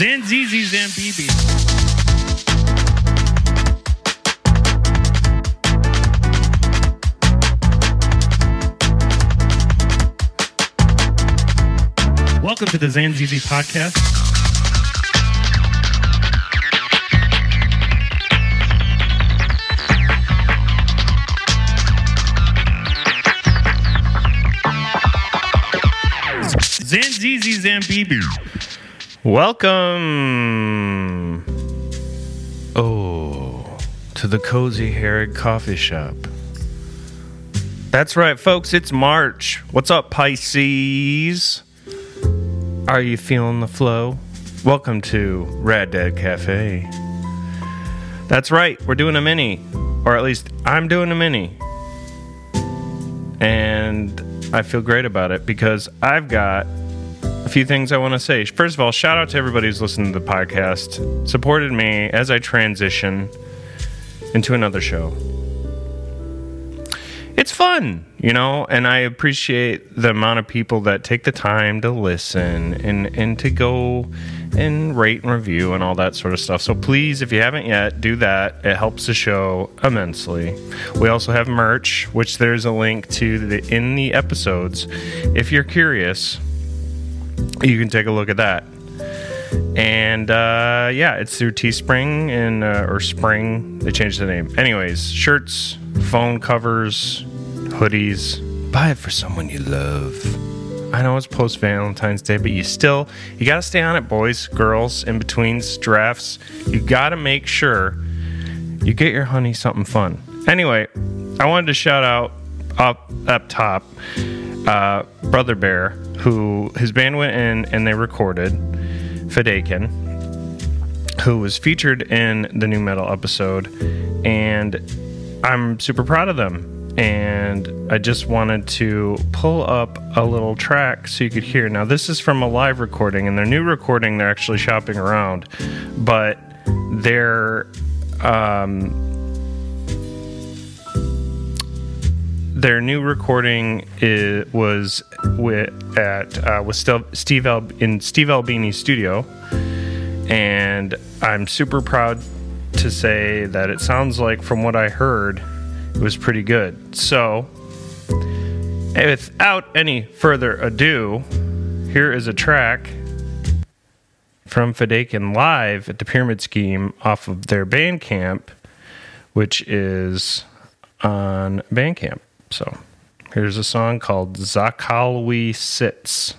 Zanzeezee Zambibi. Welcome to the Zanzeezee podcast. Zanzeezee Zambibi. Welcome. Oh, to the Cozy Herod Coffee Shop. That's right, folks. It's March. What's up, Pisces? Are you feeling the flow? Welcome to Rad Dad Cafe. That's right. We're doing a mini, or at least I'm doing a mini, and I feel great about it because I've got few things I want to say. First of all, shout out to everybody who's listened to the podcast, supported me as I transition into another show. It's fun, you know, and I appreciate the amount of people that take the time to listen and and to go and rate and review and all that sort of stuff. So please, if you haven't yet, do that. It helps the show immensely. We also have merch, which there's a link to the, in the episodes. If you're curious, you can take a look at that. And uh, yeah, it's through Teespring and uh, or Spring. They changed the name. Anyways, shirts, phone covers, hoodies. Buy it for someone you love. I know it's post Valentine's Day, but you still you gotta stay on it, boys, girls, in between drafts. You gotta make sure you get your honey something fun. Anyway, I wanted to shout out up up top, uh, Brother Bear, who his band went in and they recorded Fedaykin, who was featured in the new metal episode, and I'm super proud of them. And I just wanted to pull up a little track so you could hear. Now, this is from a live recording, and their new recording they're actually shopping around, but their um, their new recording is, was with at uh, with Steve, Al, in Steve Albini's studio, and I'm super proud to say that it sounds like, from what I heard, it was pretty good. So, without any further ado, here is a track from Fedaykin live at the Pyramid Scheme off of their Bandcamp, which is on Bandcamp. So here's a song called Zakalwi Sits.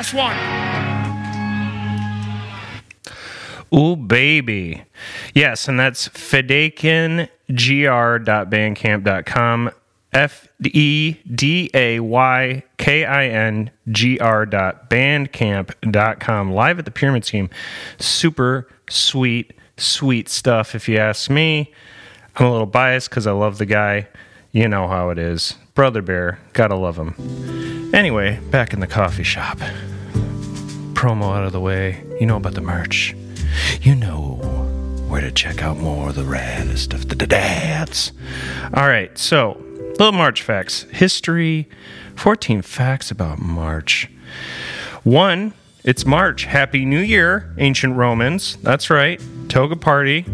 Last one. Ooh, baby. Yes, and that's fedaykingr.bandcamp.com. F E D A Y K I N G dot bandcamp.com. Live at the Pyramid Scheme. Super sweet, sweet stuff, if you ask me. I'm a little biased because I love the guy. You know how it is. Brother Bear, gotta love him. Anyway, back in the coffee shop. Promo out of the way. You know about the merch. You know where to check out more of the raddest of the dads. All right, so little March facts. History 14 facts about March. One, it's March. Happy New Year, ancient Romans. That's right. Toga party.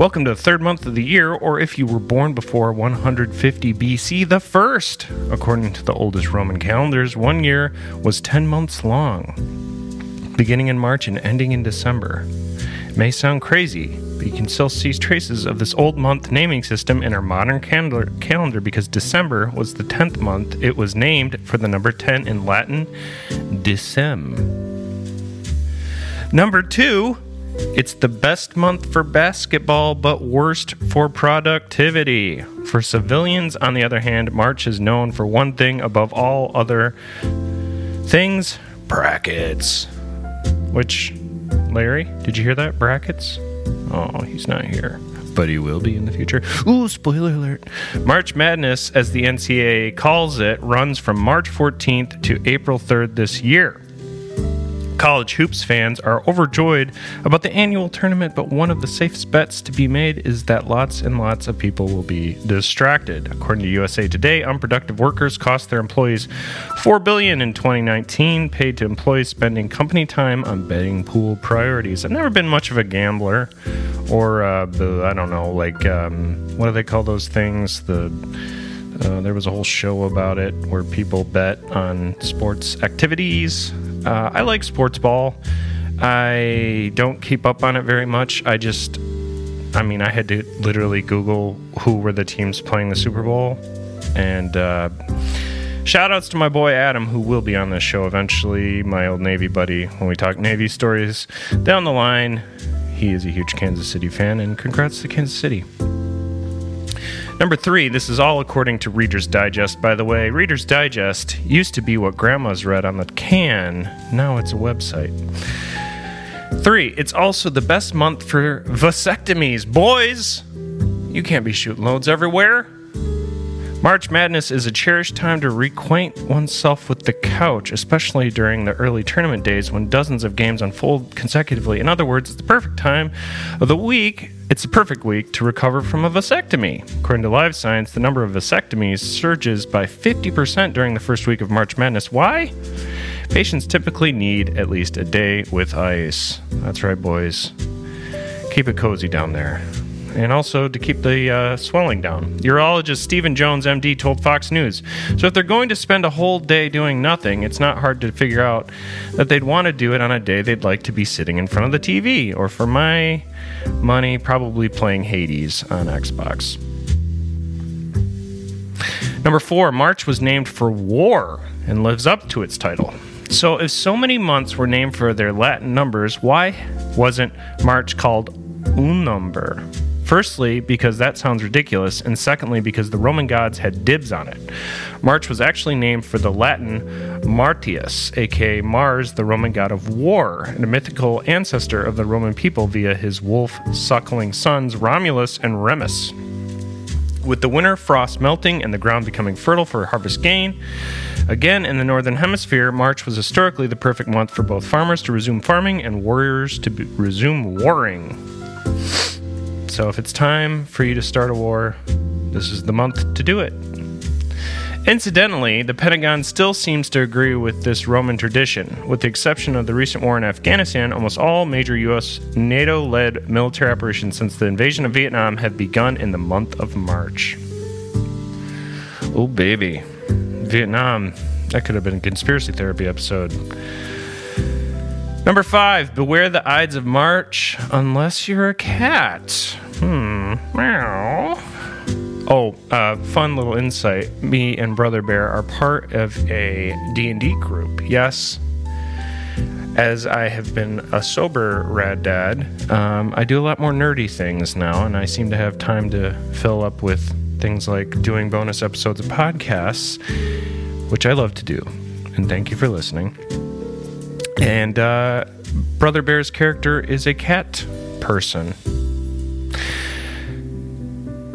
Welcome to the third month of the year, or if you were born before 150 BC, the first. According to the oldest Roman calendars, one year was 10 months long, beginning in March and ending in December. It may sound crazy, but you can still see traces of this old month naming system in our modern calendar, calendar because December was the 10th month. It was named for the number 10 in Latin, Decem. Number two, it's the best month for basketball, but worst for productivity. For civilians, on the other hand, March is known for one thing above all other things brackets. Which, Larry, did you hear that? Brackets? Oh, he's not here. But he will be in the future. Ooh, spoiler alert. March Madness, as the NCAA calls it, runs from March 14th to April 3rd this year. College hoops fans are overjoyed about the annual tournament, but one of the safest bets to be made is that lots and lots of people will be distracted. According to USA Today, unproductive workers cost their employees 4 billion in 2019, paid to employees spending company time on betting pool priorities. I've never been much of a gambler, or uh, the I don't know, like um, what do they call those things? The uh, there was a whole show about it where people bet on sports activities. Uh, I like sports ball. I don't keep up on it very much. I just, I mean, I had to literally Google who were the teams playing the Super Bowl. And uh, shout outs to my boy Adam, who will be on this show eventually, my old Navy buddy, when we talk Navy stories down the line. He is a huge Kansas City fan, and congrats to Kansas City. Number three, this is all according to Reader's Digest, by the way. Reader's Digest used to be what grandma's read on the can, now it's a website. Three, it's also the best month for vasectomies. Boys, you can't be shooting loads everywhere. March Madness is a cherished time to reacquaint oneself with the couch, especially during the early tournament days when dozens of games unfold consecutively. In other words, it's the perfect time of the week. It's the perfect week to recover from a vasectomy. According to Live Science, the number of vasectomies surges by 50% during the first week of March Madness. Why? Patients typically need at least a day with ice. That's right, boys. Keep it cozy down there and also to keep the uh, swelling down. Urologist Stephen Jones, MD, told Fox News. So, if they're going to spend a whole day doing nothing, it's not hard to figure out that they'd want to do it on a day they'd like to be sitting in front of the TV, or for my money, probably playing Hades on Xbox. Number four, March was named for war and lives up to its title. So, if so many months were named for their Latin numbers, why wasn't March called un number? Firstly, because that sounds ridiculous, and secondly, because the Roman gods had dibs on it. March was actually named for the Latin Martius, aka Mars, the Roman god of war, and a mythical ancestor of the Roman people via his wolf suckling sons Romulus and Remus. With the winter frost melting and the ground becoming fertile for harvest gain, again in the northern hemisphere, March was historically the perfect month for both farmers to resume farming and warriors to resume warring. So if it's time for you to start a war, this is the month to do it. Incidentally, the Pentagon still seems to agree with this Roman tradition. With the exception of the recent war in Afghanistan, almost all major U.S. NATO led military operations since the invasion of Vietnam have begun in the month of March. Oh, baby. Vietnam. That could have been a conspiracy therapy episode. Number five, beware the Ides of March unless you're a cat. Hmm, meow. Oh, uh, fun little insight. Me and Brother Bear are part of a D&D group. Yes, as I have been a sober rad dad, um, I do a lot more nerdy things now, and I seem to have time to fill up with things like doing bonus episodes of podcasts, which I love to do. And thank you for listening. And uh, Brother Bear's character is a cat person.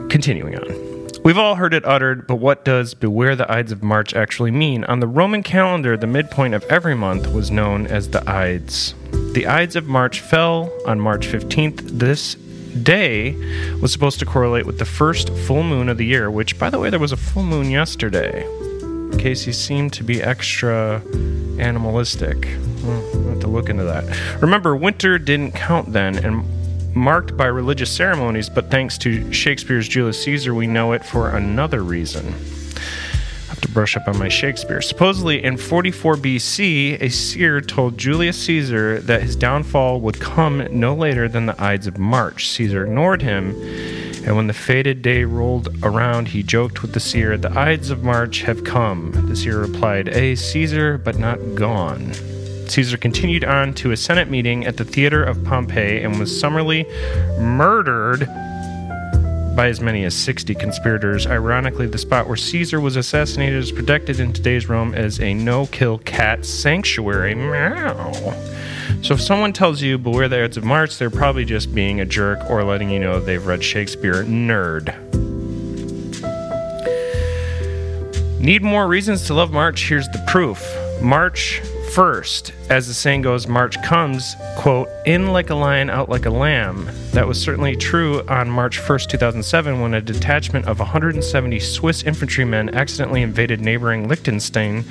Continuing on. We've all heard it uttered, but what does Beware the Ides of March actually mean? On the Roman calendar, the midpoint of every month was known as the Ides. The Ides of March fell on March 15th. This day was supposed to correlate with the first full moon of the year, which, by the way, there was a full moon yesterday. Casey seemed to be extra animalistic. I have to look into that. Remember, winter didn't count then, and marked by religious ceremonies, but thanks to Shakespeare's Julius Caesar, we know it for another reason. I have to brush up on my Shakespeare. Supposedly, in 44 BC, a seer told Julius Caesar that his downfall would come no later than the Ides of March. Caesar ignored him, and when the fated day rolled around, he joked with the seer, The Ides of March have come. The seer replied, A Caesar, but not gone. Caesar continued on to a Senate meeting at the theater of Pompeii and was summarily murdered by as many as 60 conspirators. Ironically, the spot where Caesar was assassinated is protected in today's Rome as a no kill cat sanctuary. Meow. So if someone tells you beware the Ides of March, they're probably just being a jerk or letting you know they've read Shakespeare. Nerd. Need more reasons to love March? Here's the proof. March 1st, as the saying goes, March comes, quote, in like a lion, out like a lamb. That was certainly true on March 1st, 2007, when a detachment of 170 Swiss infantrymen accidentally invaded neighboring Liechtenstein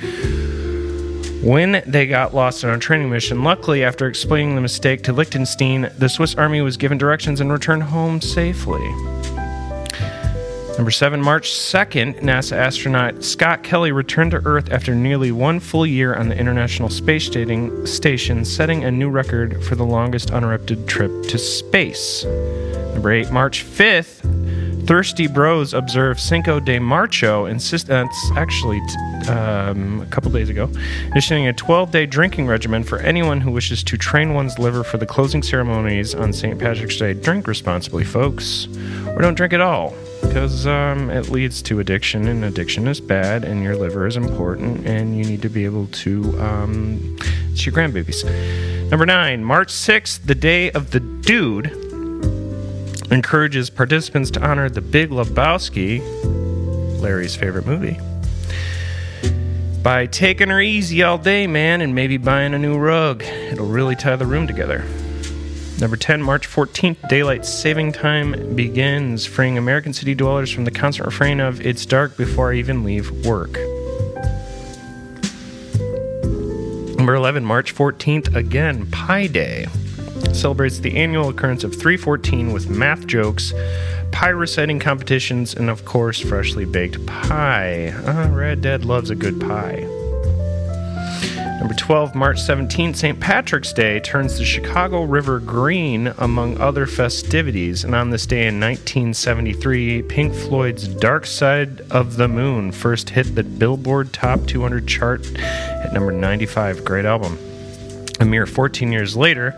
when they got lost on a training mission. Luckily, after explaining the mistake to Liechtenstein, the Swiss army was given directions and returned home safely. Number seven, March 2nd, NASA astronaut Scott Kelly returned to Earth after nearly one full year on the International Space Station, setting a new record for the longest uninterrupted trip to space. Number eight, March 5th, Thirsty Bros observed Cinco de Marcho, insist- actually t- um, a couple days ago, issuing a 12 day drinking regimen for anyone who wishes to train one's liver for the closing ceremonies on St. Patrick's Day. Drink responsibly, folks, or don't drink at all because um, it leads to addiction, and addiction is bad, and your liver is important, and you need to be able to. Um, it's your grandbabies. Number nine, March 6th, the day of the dude, encourages participants to honor the Big Lebowski, Larry's favorite movie, by taking her easy all day, man, and maybe buying a new rug. It'll really tie the room together. Number 10, March 14th, daylight saving time begins, freeing American city dwellers from the constant refrain of, It's dark before I even leave work. Number 11, March 14th, again, Pi Day. Celebrates the annual occurrence of 314 with math jokes, pie reciting competitions, and of course, freshly baked pie. Ah, Rad Dad loves a good pie. Number 12, March 17th, St. Patrick's Day turns the Chicago River green among other festivities. And on this day in 1973, Pink Floyd's Dark Side of the Moon first hit the Billboard Top 200 chart at number 95. Great album. A mere 14 years later,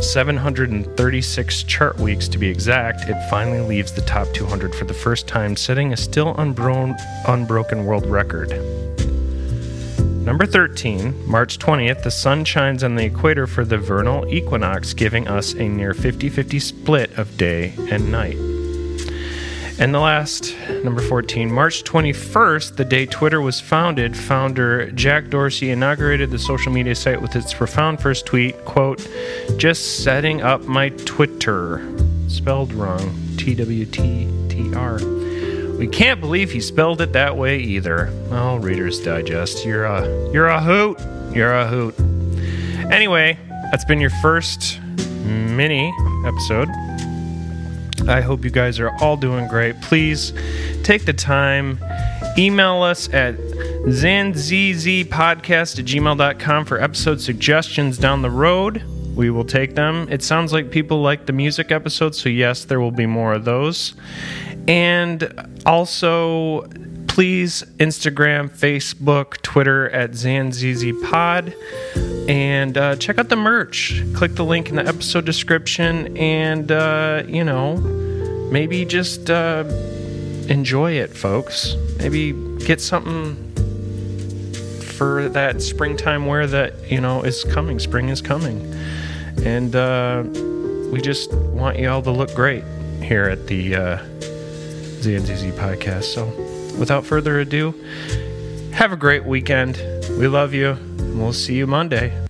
736 chart weeks to be exact, it finally leaves the top 200 for the first time, setting a still unbro- unbroken world record. Number 13, March 20th, the sun shines on the equator for the vernal equinox, giving us a near 50 50 split of day and night. And the last, number 14, March 21st, the day Twitter was founded, founder Jack Dorsey inaugurated the social media site with its profound first tweet, quote, just setting up my Twitter. Spelled wrong. T W T T R. We can't believe he spelled it that way either. Oh, Reader's Digest, you're a you're a hoot. You're a hoot. Anyway, that's been your first mini episode. I hope you guys are all doing great. Please take the time, email us at zanzeezeepodcast at gmail.com for episode suggestions down the road. We will take them. It sounds like people like the music episodes, so yes, there will be more of those. And also, please Instagram, Facebook, Twitter at ZanZZPod. And uh, check out the merch. Click the link in the episode description and, uh, you know, maybe just uh, enjoy it, folks. Maybe get something for that springtime wear that, you know, is coming. Spring is coming. And uh, we just want you all to look great here at the uh, Zanzeezee podcast. So without further ado, have a great weekend. We love you, and we'll see you Monday.